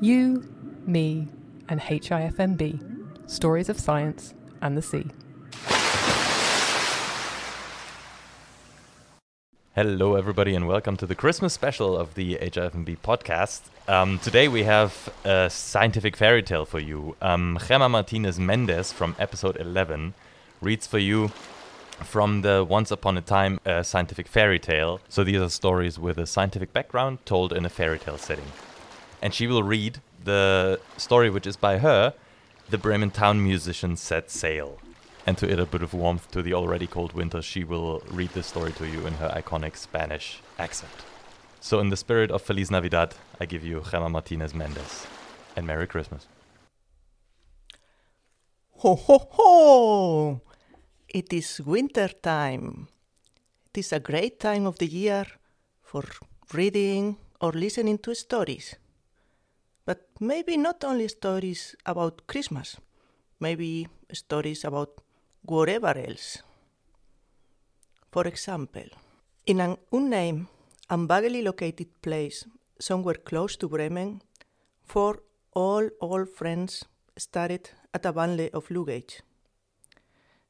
You, me, and HIFMB Stories of Science and the Sea. Hello, everybody, and welcome to the Christmas special of the HIFMB podcast. Um, today we have a scientific fairy tale for you. Um, Gema Martínez Méndez from episode 11 reads for you from the Once Upon a Time uh, scientific fairy tale. So these are stories with a scientific background told in a fairy tale setting. And she will read the story, which is by her The Bremen Town Musicians Set Sail. And to add a bit of warmth to the already cold winter, she will read the story to you in her iconic Spanish accent. So, in the spirit of Feliz Navidad, I give you Gema Martínez Méndez. And Merry Christmas. Ho ho ho! It is winter time. It is a great time of the year for reading or listening to stories. But maybe not only stories about Christmas, maybe stories about whatever else. For example, in an unnamed and vaguely located place somewhere close to Bremen, four all old friends started at a bundle of luggage.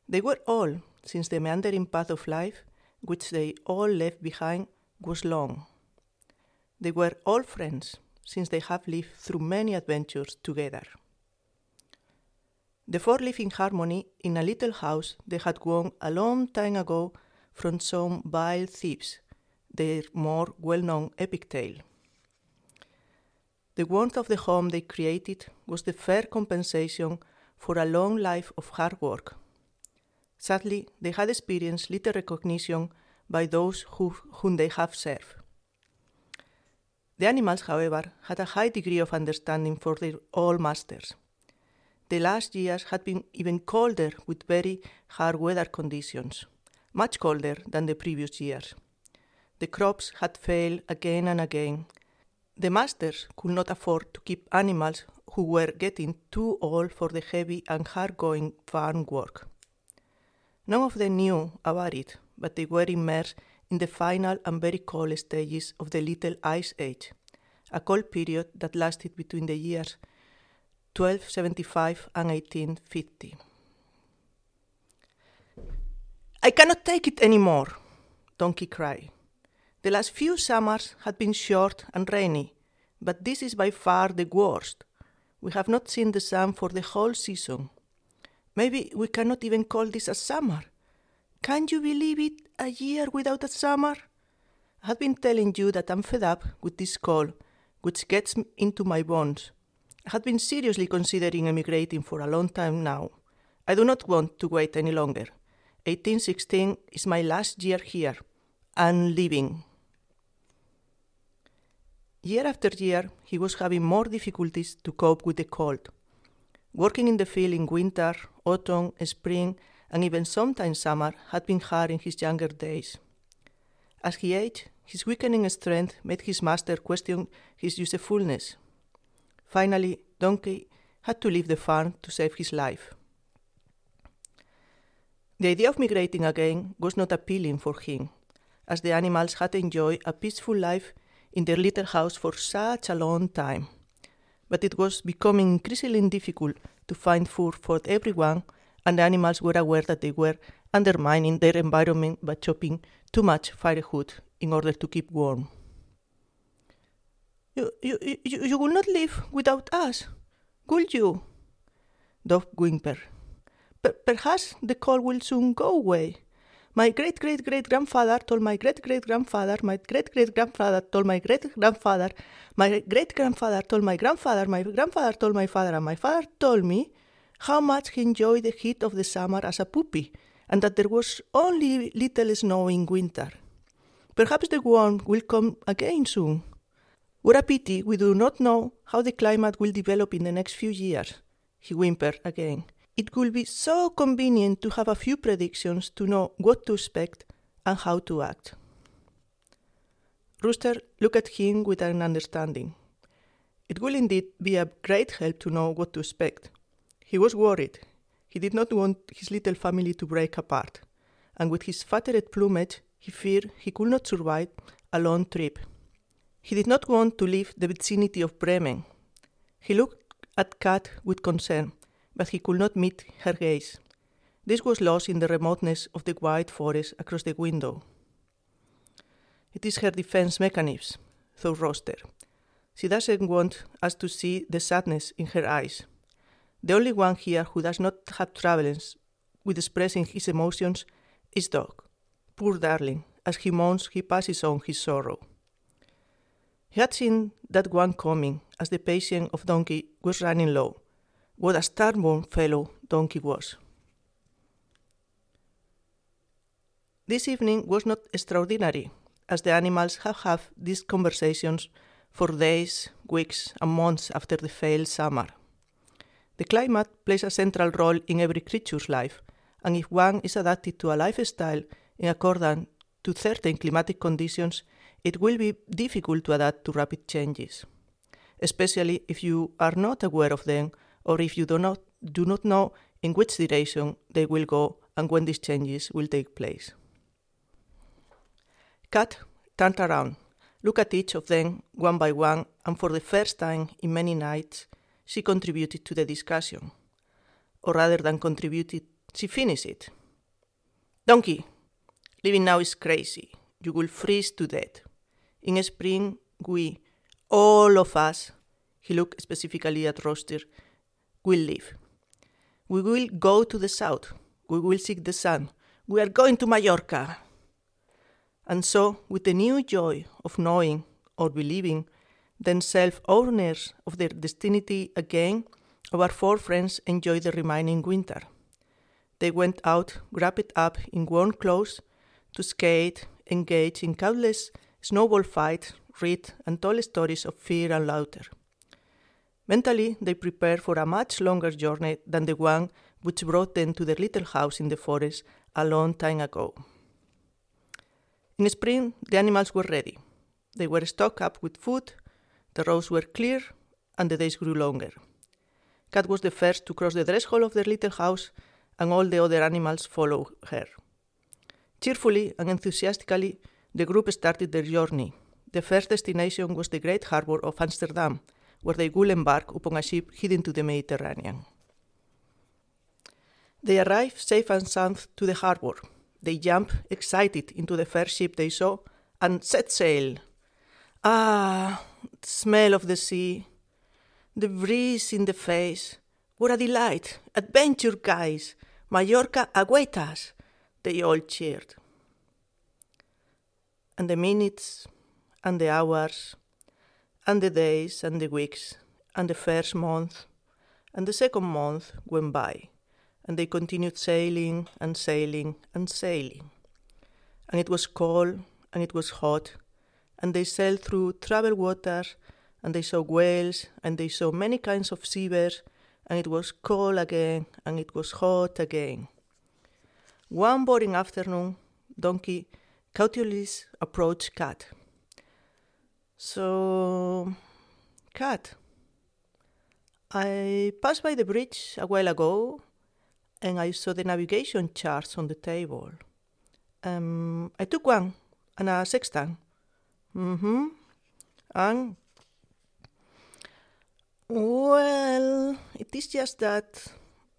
They were all, since the meandering path of life, which they all left behind, was long. They were all friends, since they have lived through many adventures together. The four live in harmony in a little house they had won a long time ago from some vile thieves, their more well known epic tale. The warmth of the home they created was the fair compensation for a long life of hard work Sadly, they had experienced little recognition by those who, whom they have served. The animals, however, had a high degree of understanding for their old masters. The last years had been even colder with very hard weather conditions, much colder than the previous years. The crops had failed again and again. The masters could not afford to keep animals who were getting too old for the heavy and hard going farm work. None of them knew about it, but they were immersed in the final and very cold stages of the Little Ice Age, a cold period that lasted between the years 1275 and 1850. I cannot take it any more, Donkey cried. The last few summers had been short and rainy, but this is by far the worst. We have not seen the sun for the whole season. Maybe we cannot even call this a summer. Can you believe it? A year without a summer? I have been telling you that I'm fed up with this cold, which gets into my bones. I have been seriously considering emigrating for a long time now. I do not want to wait any longer. 1816 is my last year here. I'm leaving. Year after year, he was having more difficulties to cope with the cold. Working in the field in winter, autumn, spring, and even sometimes summer had been hard in his younger days. As he aged, his weakening strength made his master question his usefulness. Finally, Donkey had to leave the farm to save his life. The idea of migrating again was not appealing for him, as the animals had enjoyed a peaceful life in their little house for such a long time but it was becoming increasingly difficult to find food for everyone, and the animals were aware that they were undermining their environment by chopping too much firewood in order to keep warm. You, you, you, you will not live without us, will you? Dove whimpered. Perhaps the cold will soon go away. My great great great grandfather told my great great grandfather, my great great grandfather told my great grandfather, my great grandfather told my grandfather, my grandfather told my father, and my father told me how much he enjoyed the heat of the summer as a puppy, and that there was only little snow in winter. Perhaps the warm will come again soon. What a pity we do not know how the climate will develop in the next few years, he whimpered again. It will be so convenient to have a few predictions to know what to expect and how to act. Rooster looked at him with an understanding. It will indeed be a great help to know what to expect. He was worried. He did not want his little family to break apart, and with his feathered plumage, he feared he could not survive a long trip. He did not want to leave the vicinity of Bremen. He looked at Cat with concern, but he could not meet her gaze. This was lost in the remoteness of the white forest across the window. It is her defense mechanism, thought Roster. She doesn't want us to see the sadness in her eyes. The only one here who does not have troubles with expressing his emotions is Dog. Poor darling, as he moans, he passes on his sorrow. He had seen that one coming as the patience of Donkey was running low. What a stubborn fellow Donkey was. This evening was not extraordinary, as the animals have had these conversations for days, weeks, and months after the failed summer. The climate plays a central role in every creature's life, and if one is adapted to a lifestyle in accordance to certain climatic conditions, it will be difficult to adapt to rapid changes, especially if you are not aware of them or if you do not, do not know in which direction they will go and when these changes will take place. Cat turned around, looked at each of them one by one, and for the first time in many nights, she contributed to the discussion. Or rather than contributed, she finished it. Donkey, living now is crazy. You will freeze to death. In spring, we, all of us, he looked specifically at Roster, will live. We will go to the south. We will seek the sun. We are going to Mallorca. And so, with the new joy of knowing or believing themselves owners of their destiny again, our four friends enjoyed the remaining winter. They went out, wrapped up in warm clothes, to skate, engage in countless snowball fights, read, and tell stories of fear and laughter. Mentally, they prepared for a much longer journey than the one which brought them to their little house in the forest a long time ago. In spring, the animals were ready. They were stocked up with food, the roads were clear, and the days grew longer. Cat was the first to cross the threshold of their little house, and all the other animals followed her. Cheerfully and enthusiastically, the group started their journey. The first destination was the great harbor of Amsterdam, where they would embark upon a ship heading to the Mediterranean. They arrived safe and sound to the harbor, they jumped, excited, into the first ship they saw and set sail. Ah, smell of the sea, the breeze in the face. What a delight! Adventure, guys! Mallorca await us! They all cheered. And the minutes, and the hours, and the days, and the weeks, and the first month, and the second month went by and they continued sailing and sailing and sailing. And it was cold and it was hot, and they sailed through troubled waters, and they saw whales, and they saw many kinds of seabirds, and it was cold again, and it was hot again. One boring afternoon, Donkey cautiously approached Cat. So, Cat, I passed by the bridge a while ago and I saw the navigation charts on the table. Um, I took one and a sextant. Mm-hmm. And well, it is just that.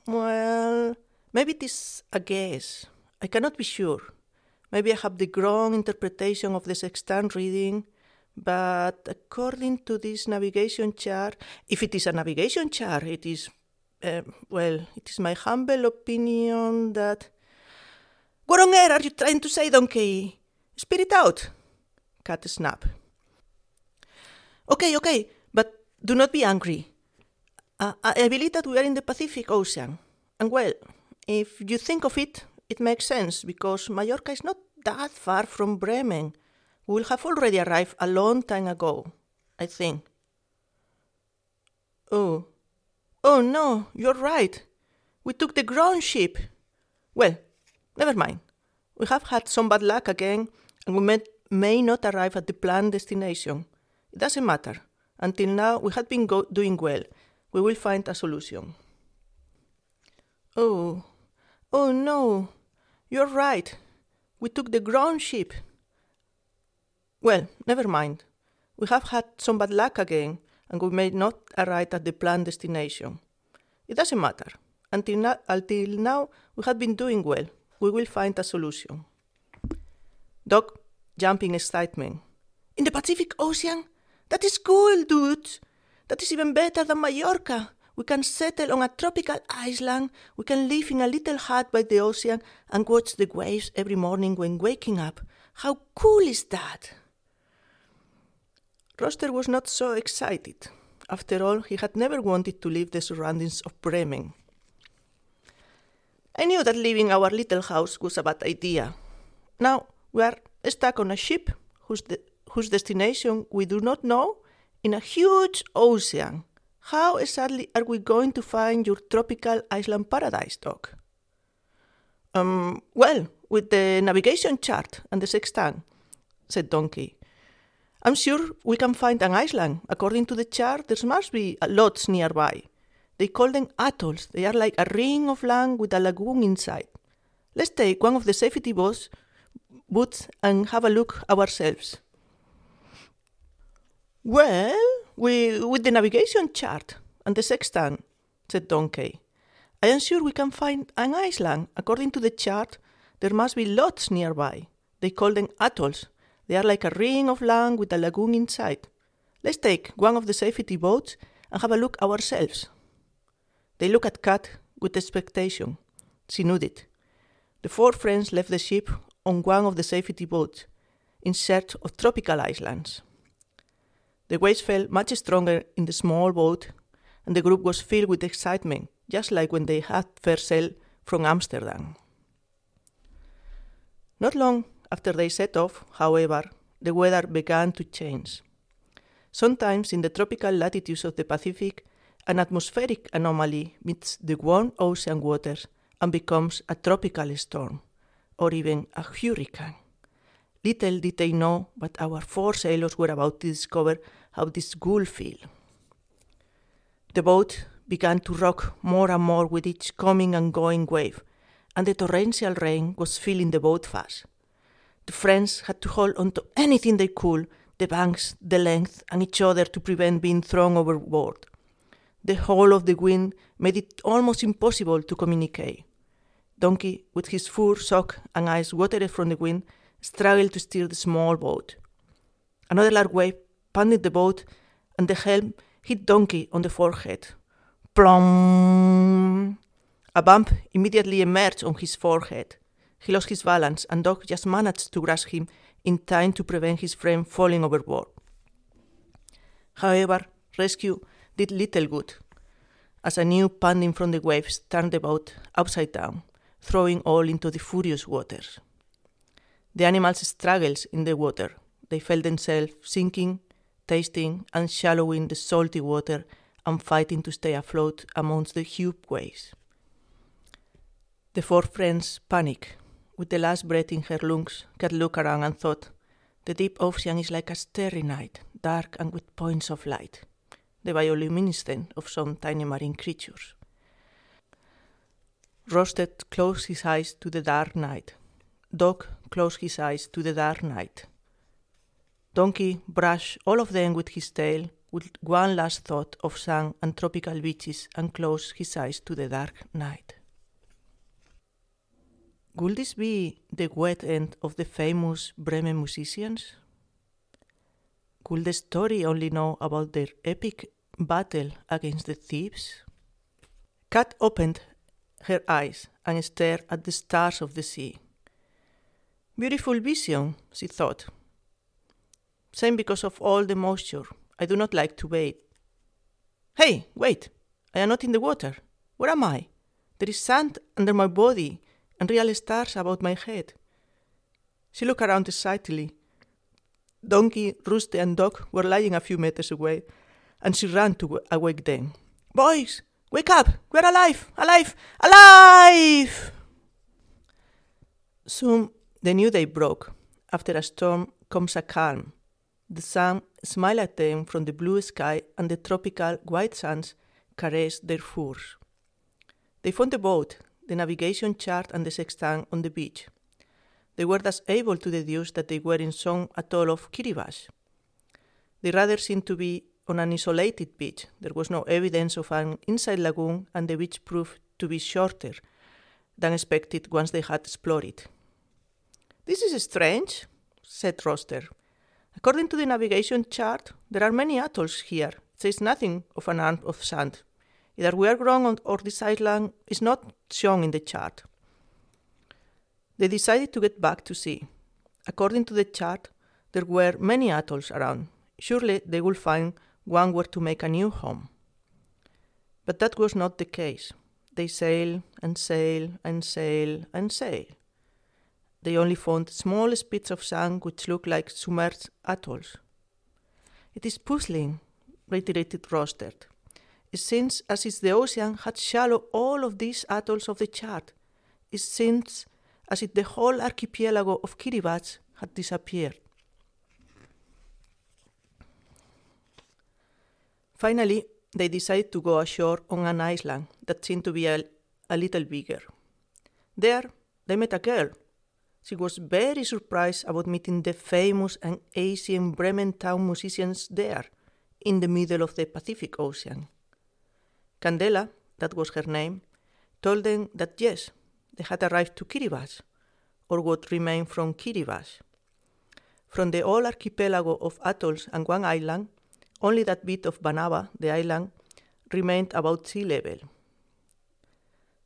Well, maybe it is a guess. I cannot be sure. Maybe I have the wrong interpretation of the sextant reading, but according to this navigation chart, if it is a navigation chart, it is uh, well, it is my humble opinion that. What on are you trying to say, donkey? Spit it out! Cat snapped. Okay, okay, but do not be angry. Uh, I believe that we are in the Pacific Ocean. And well, if you think of it, it makes sense because Mallorca is not that far from Bremen. We will have already arrived a long time ago, I think. Oh, Oh no, you're right. We took the ground ship. Well, never mind. We have had some bad luck again, and we may, may not arrive at the planned destination. It doesn't matter. Until now, we have been go- doing well. We will find a solution. Oh, oh no, you're right. We took the ground ship. Well, never mind. We have had some bad luck again, and we may not arrive at the planned destination. It doesn't matter. Until, na- until now, we have been doing well. We will find a solution. Doc jumped in excitement. In the Pacific Ocean? That is cool, dude. That is even better than Mallorca. We can settle on a tropical island. We can live in a little hut by the ocean and watch the waves every morning when waking up. How cool is that? Roster was not so excited. After all, he had never wanted to leave the surroundings of Bremen. I knew that leaving our little house was a bad idea. Now we are stuck on a ship whose, de- whose destination we do not know in a huge ocean. How exactly are we going to find your tropical island paradise, Doc? Um, well, with the navigation chart and the sextant, said Donkey. I'm sure we can find an island. According to the chart, there must be lots nearby. They call them atolls. They are like a ring of land with a lagoon inside. Let's take one of the safety boats, boots and have a look ourselves. Well, we, with the navigation chart and the sextant, said Donkey, I am sure we can find an island. According to the chart, there must be lots nearby. They call them atolls. They are like a ring of land with a lagoon inside. Let's take one of the safety boats and have a look ourselves. They looked at Cat with expectation. She nodded. The four friends left the ship on one of the safety boats in search of tropical islands. The waves felt much stronger in the small boat, and the group was filled with excitement, just like when they had first sailed from Amsterdam. Not long after they set off, however, the weather began to change. Sometimes in the tropical latitudes of the Pacific, an atmospheric anomaly meets the warm ocean waters and becomes a tropical storm, or even a hurricane. Little did they know, but our four sailors were about to discover how this would feel. The boat began to rock more and more with each coming and going wave, and the torrential rain was filling the boat fast. The friends had to hold on to anything they could the banks, the length, and each other to prevent being thrown overboard. The whole of the wind made it almost impossible to communicate. Donkey, with his fur soaked and eyes watered from the wind, struggled to steer the small boat. Another large wave pounded the boat, and the helm hit Donkey on the forehead. Plum! A bump immediately emerged on his forehead. He lost his balance, and Doc just managed to grasp him in time to prevent his friend falling overboard. However, rescue did little good, as a new pounding from the waves turned the boat upside down, throwing all into the furious waters. The animals struggled in the water. They felt themselves sinking, tasting and shallowing the salty water and fighting to stay afloat amongst the huge waves. The four friends panicked. With the last breath in her lungs, Cat looked around and thought, The deep ocean is like a starry night, dark and with points of light, the bioluminescence of some tiny marine creatures. Rosted closed his eyes to the dark night. Dog closed his eyes to the dark night. Donkey brushed all of them with his tail with one last thought of sun and tropical beaches and closed his eyes to the dark night. Would this be the wet end of the famous Bremen musicians? Could the story only know about their epic battle against the thieves? Cat opened her eyes and stared at the stars of the sea. Beautiful vision, she thought. Same because of all the moisture. I do not like to bathe. Hey, wait! I am not in the water. Where am I? There is sand under my body and real stars about my head. She looked around excitedly. Donkey, Rooster, and Dog were lying a few meters away, and she ran to awake them. Boys, wake up! We're alive! Alive! Alive! Soon the new day broke. After a storm comes a calm. The sun smiled at them from the blue sky, and the tropical white sands caressed their furs. They found the boat, the navigation chart, and the sextant on the beach. They were thus able to deduce that they were in some atoll of Kiribati. They rather seemed to be on an isolated beach. There was no evidence of an inside lagoon, and the beach proved to be shorter than expected once they had explored it. This is strange, said Roster. According to the navigation chart, there are many atolls here. It says nothing of an arm of sand. Either we are wrong on- or this island is not shown in the chart. They decided to get back to sea. According to the chart, there were many atolls around. Surely they would find one were to make a new home. But that was not the case. They sail and sail and sail and sail. They only found small spits of sand which looked like submerged atolls. It is puzzling, reiterated Rostert. Seems as if the ocean had swallowed all of these atolls of the chart. It seems as if the whole archipelago of Kiribati had disappeared. Finally, they decided to go ashore on an island that seemed to be a, a little bigger. There, they met a girl. She was very surprised about meeting the famous and Asian Bremen town musicians there, in the middle of the Pacific Ocean. Candela, that was her name, told them that yes, they had arrived to Kiribati, or what remained from Kiribati. From the whole archipelago of atolls and one island, only that bit of Banaba, the island, remained about sea level.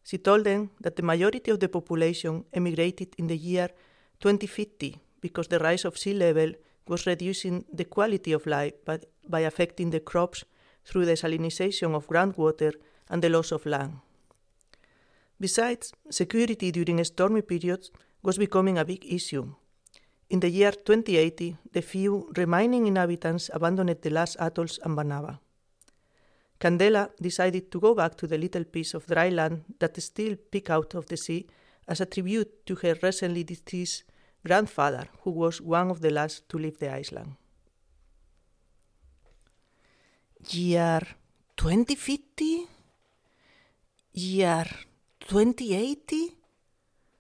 She told them that the majority of the population emigrated in the year 2050 because the rise of sea level was reducing the quality of life by, by affecting the crops through the salinization of groundwater and the loss of land. Besides, security during stormy periods was becoming a big issue. In the year 2080, the few remaining inhabitants abandoned the last atolls and Banaba. Candela decided to go back to the little piece of dry land that still peeked out of the sea as a tribute to her recently deceased grandfather, who was one of the last to leave the island. Year 2050? Year 2080?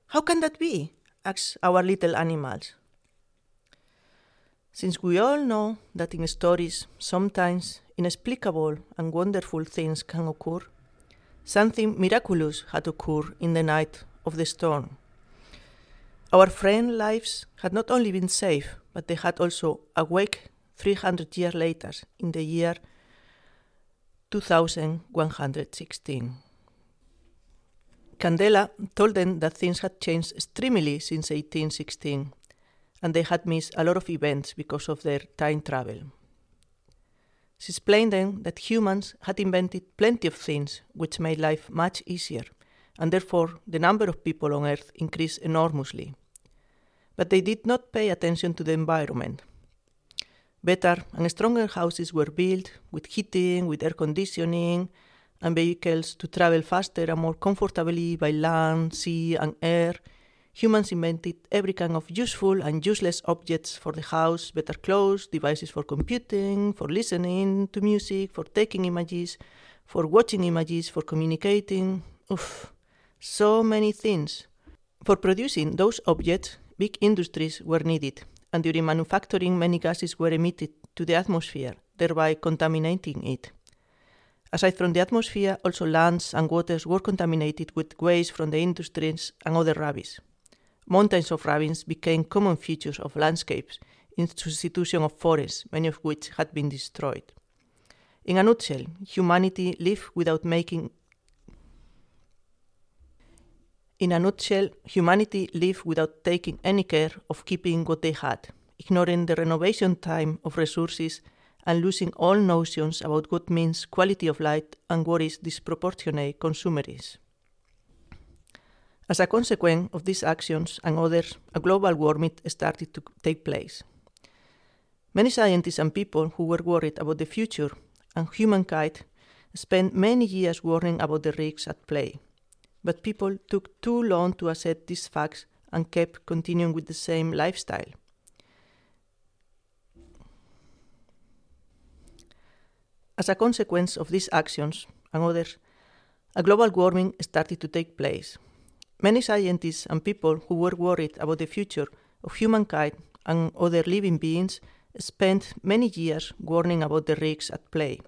How can that be? asked our little animals. Since we all know that in stories sometimes inexplicable and wonderful things can occur, something miraculous had occurred in the night of the storm. Our friend lives had not only been saved, but they had also awake 300 years later in the year 2116. Candela told them that things had changed extremely since 1816, and they had missed a lot of events because of their time travel. She explained then that humans had invented plenty of things which made life much easier, and therefore the number of people on Earth increased enormously. But they did not pay attention to the environment. Better and stronger houses were built with heating, with air conditioning, and vehicles to travel faster and more comfortably by land, sea, and air. Humans invented every kind of useful and useless objects for the house better clothes, devices for computing, for listening to music, for taking images, for watching images, for communicating. Oof, so many things. For producing those objects, big industries were needed, and during manufacturing, many gases were emitted to the atmosphere, thereby contaminating it. Aside from the atmosphere, also lands and waters were contaminated with waste from the industries and other rubbish. Mountains of ravines became common features of landscapes in substitution of forests, many of which had been destroyed. In a nutshell, humanity lived without making in a nutshell, humanity lived without taking any care of keeping what they had, ignoring the renovation time of resources and losing all notions about what means quality of life and what is disproportionate consumerism. As a consequence of these actions and others, a global warming started to take place. Many scientists and people who were worried about the future and humankind spent many years worrying about the risks at play. But people took too long to accept these facts and kept continuing with the same lifestyle. As a consequence of these actions and others, a global warming started to take place. Many scientists and people who were worried about the future of humankind and other living beings spent many years warning about the risks at play.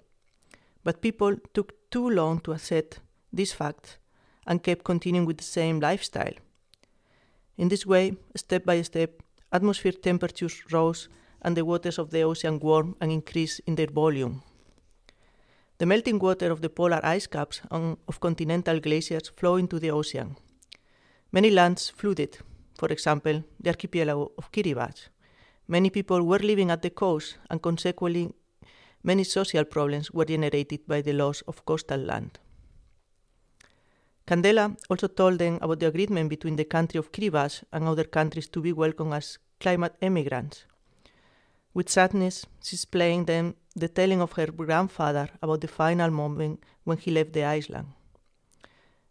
But people took too long to accept this fact and kept continuing with the same lifestyle. In this way, step by step, atmosphere temperatures rose and the waters of the ocean warmed and increased in their volume. The melting water of the polar ice caps and of continental glaciers flow into the ocean. Many lands flooded, for example, the archipelago of Kiribati. Many people were living at the coast, and consequently, many social problems were generated by the loss of coastal land. Candela also told them about the agreement between the country of Kiribati and other countries to be welcomed as climate emigrants. With sadness, she explained them the telling of her grandfather about the final moment when he left the island.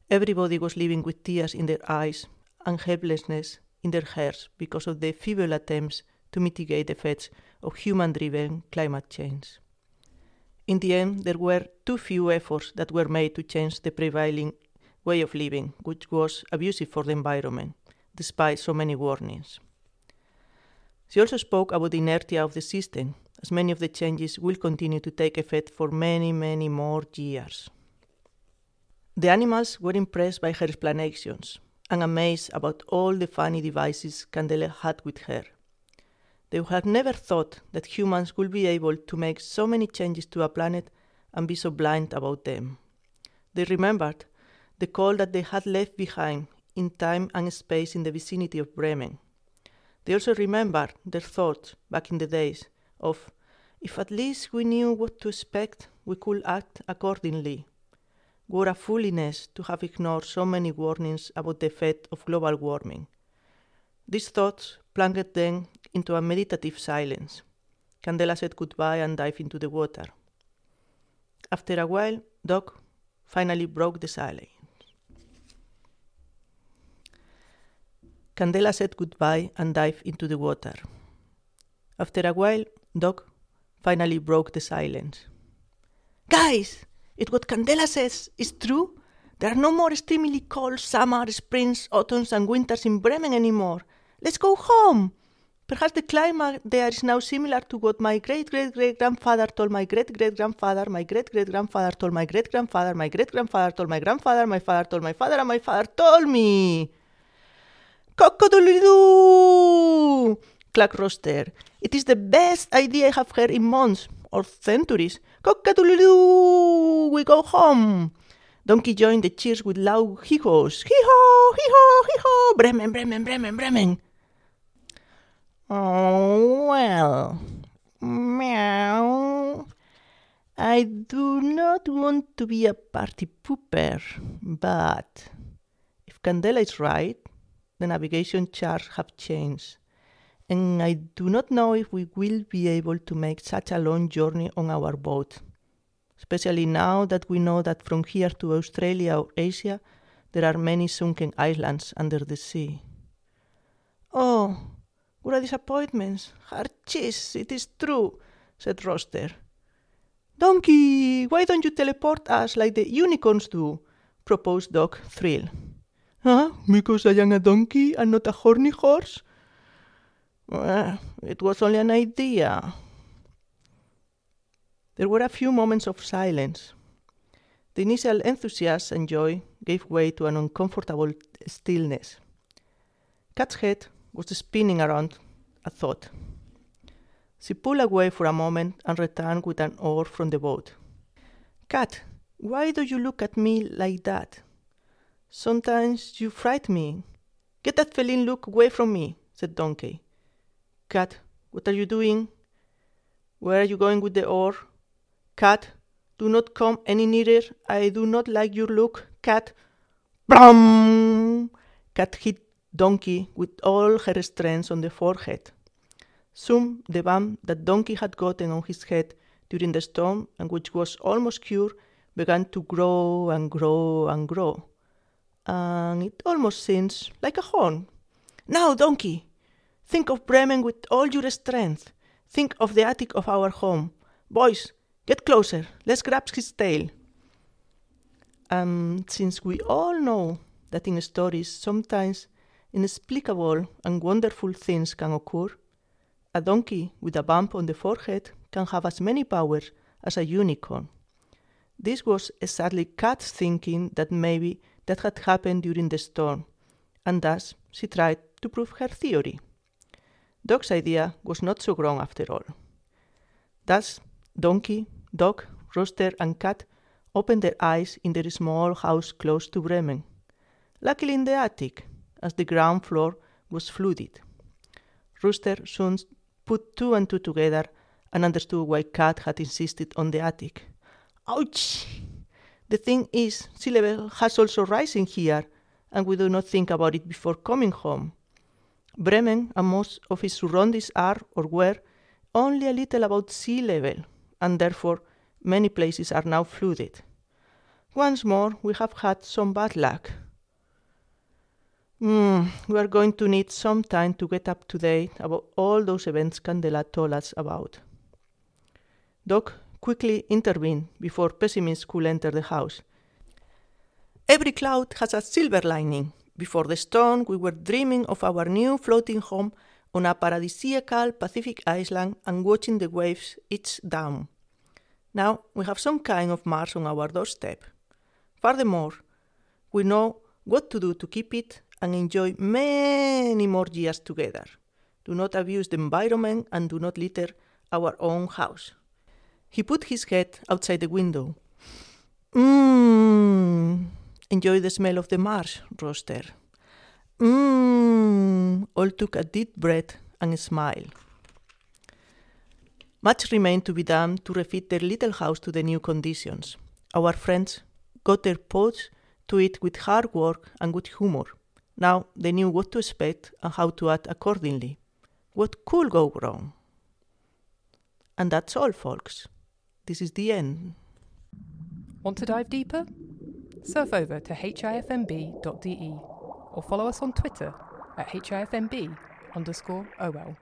Everybody was living with tears in their eyes and helplessness in their hearts because of the feeble attempts to mitigate the effects of human driven climate change. In the end, there were too few efforts that were made to change the prevailing way of living, which was abusive for the environment, despite so many warnings. She also spoke about the inertia of the system, as many of the changes will continue to take effect for many, many more years. The animals were impressed by her explanations and amazed about all the funny devices Candela had with her. They had never thought that humans would be able to make so many changes to a planet and be so blind about them. They remembered the coal that they had left behind in time and space in the vicinity of Bremen. They also remembered their thoughts back in the days of, if at least we knew what to expect, we could act accordingly. What a foolishness to have ignored so many warnings about the effect of global warming. These thoughts plunged them into a meditative silence. Candela said goodbye and dived into the water. After a while, Doc finally broke the silence. Candela said goodbye and dived into the water. After a while, Doc finally broke the silence. Guys, if what Candela says is true, there are no more extremely cold summer, springs, autumns, and winters in Bremen anymore. Let's go home. Perhaps the climate there is now similar to what my great great great grandfather told my great great grandfather, my great great grandfather told my great grandfather, my great grandfather told my grandfather, my father told my father, and my father told me. Cock-a-doodle-doo! Cluck Roster. It is the best idea I have heard in months or centuries. Cock-a-doodle-doo! We go home. Donkey joined the cheers with loud hee-haws. Hee-haw, hee-haw, hee-haw. Bremen, Bremen, Bremen, Bremen. Oh, well. Meow. I do not want to be a party pooper, but if Candela is right, the navigation charts have changed, and I do not know if we will be able to make such a long journey on our boat, especially now that we know that from here to Australia or Asia there are many sunken islands under the sea. Oh, what a disappointment! Hard cheese, it is true, said Roster. Donkey, why don't you teleport us like the unicorns do? proposed Doc, thrilled. Huh? Ah, because I am a donkey and not a horny horse? Well, it was only an idea. There were a few moments of silence. The initial enthusiasm and joy gave way to an uncomfortable stillness. Cat's head was spinning around a thought. She pulled away for a moment and returned with an oar from the boat. Cat, why do you look at me like that? Sometimes you fright me. Get that feline look away from me, said Donkey. Cat, what are you doing? Where are you going with the oar? Cat, do not come any nearer. I do not like your look. Cat, blam! Cat hit Donkey with all her strength on the forehead. Soon the bump that Donkey had gotten on his head during the storm, and which was almost cured, began to grow and grow and grow and it almost seems like a horn. Now, donkey, think of Bremen with all your strength. Think of the attic of our home. Boys, get closer. Let's grab his tail. And since we all know that in stories sometimes inexplicable and wonderful things can occur, a donkey with a bump on the forehead can have as many powers as a unicorn. This was exactly Cat's thinking that maybe that had happened during the storm, and thus she tried to prove her theory. Dog's idea was not so wrong after all. Thus, Donkey, Dog, Rooster, and Cat opened their eyes in their small house close to Bremen, luckily in the attic, as the ground floor was flooded. Rooster soon put two and two together and understood why Cat had insisted on the attic. Ouch! The thing is, sea level has also risen here, and we do not think about it before coming home. Bremen and most of its surroundings are or were only a little above sea level, and therefore many places are now flooded. Once more, we have had some bad luck. Mm, we are going to need some time to get up to date about all those events Candela told us about. Doc quickly intervened before pessimists could enter the house. Every cloud has a silver lining. Before the storm, we were dreaming of our new floating home on a paradisiacal Pacific island and watching the waves each down. Now we have some kind of Mars on our doorstep. Furthermore, we know what to do to keep it and enjoy many more years together. Do not abuse the environment and do not litter our own house. He put his head outside the window. Mmm. Enjoy the smell of the marsh, Rooster. Mmm. All took a deep breath and smiled. Much remained to be done to refit their little house to the new conditions. Our friends got their paws to it with hard work and good humor. Now they knew what to expect and how to act accordingly. What could go wrong? And that's all, folks. This is the end. Want to dive deeper? Surf over to hifmb.de or follow us on Twitter at hifmb underscore OL.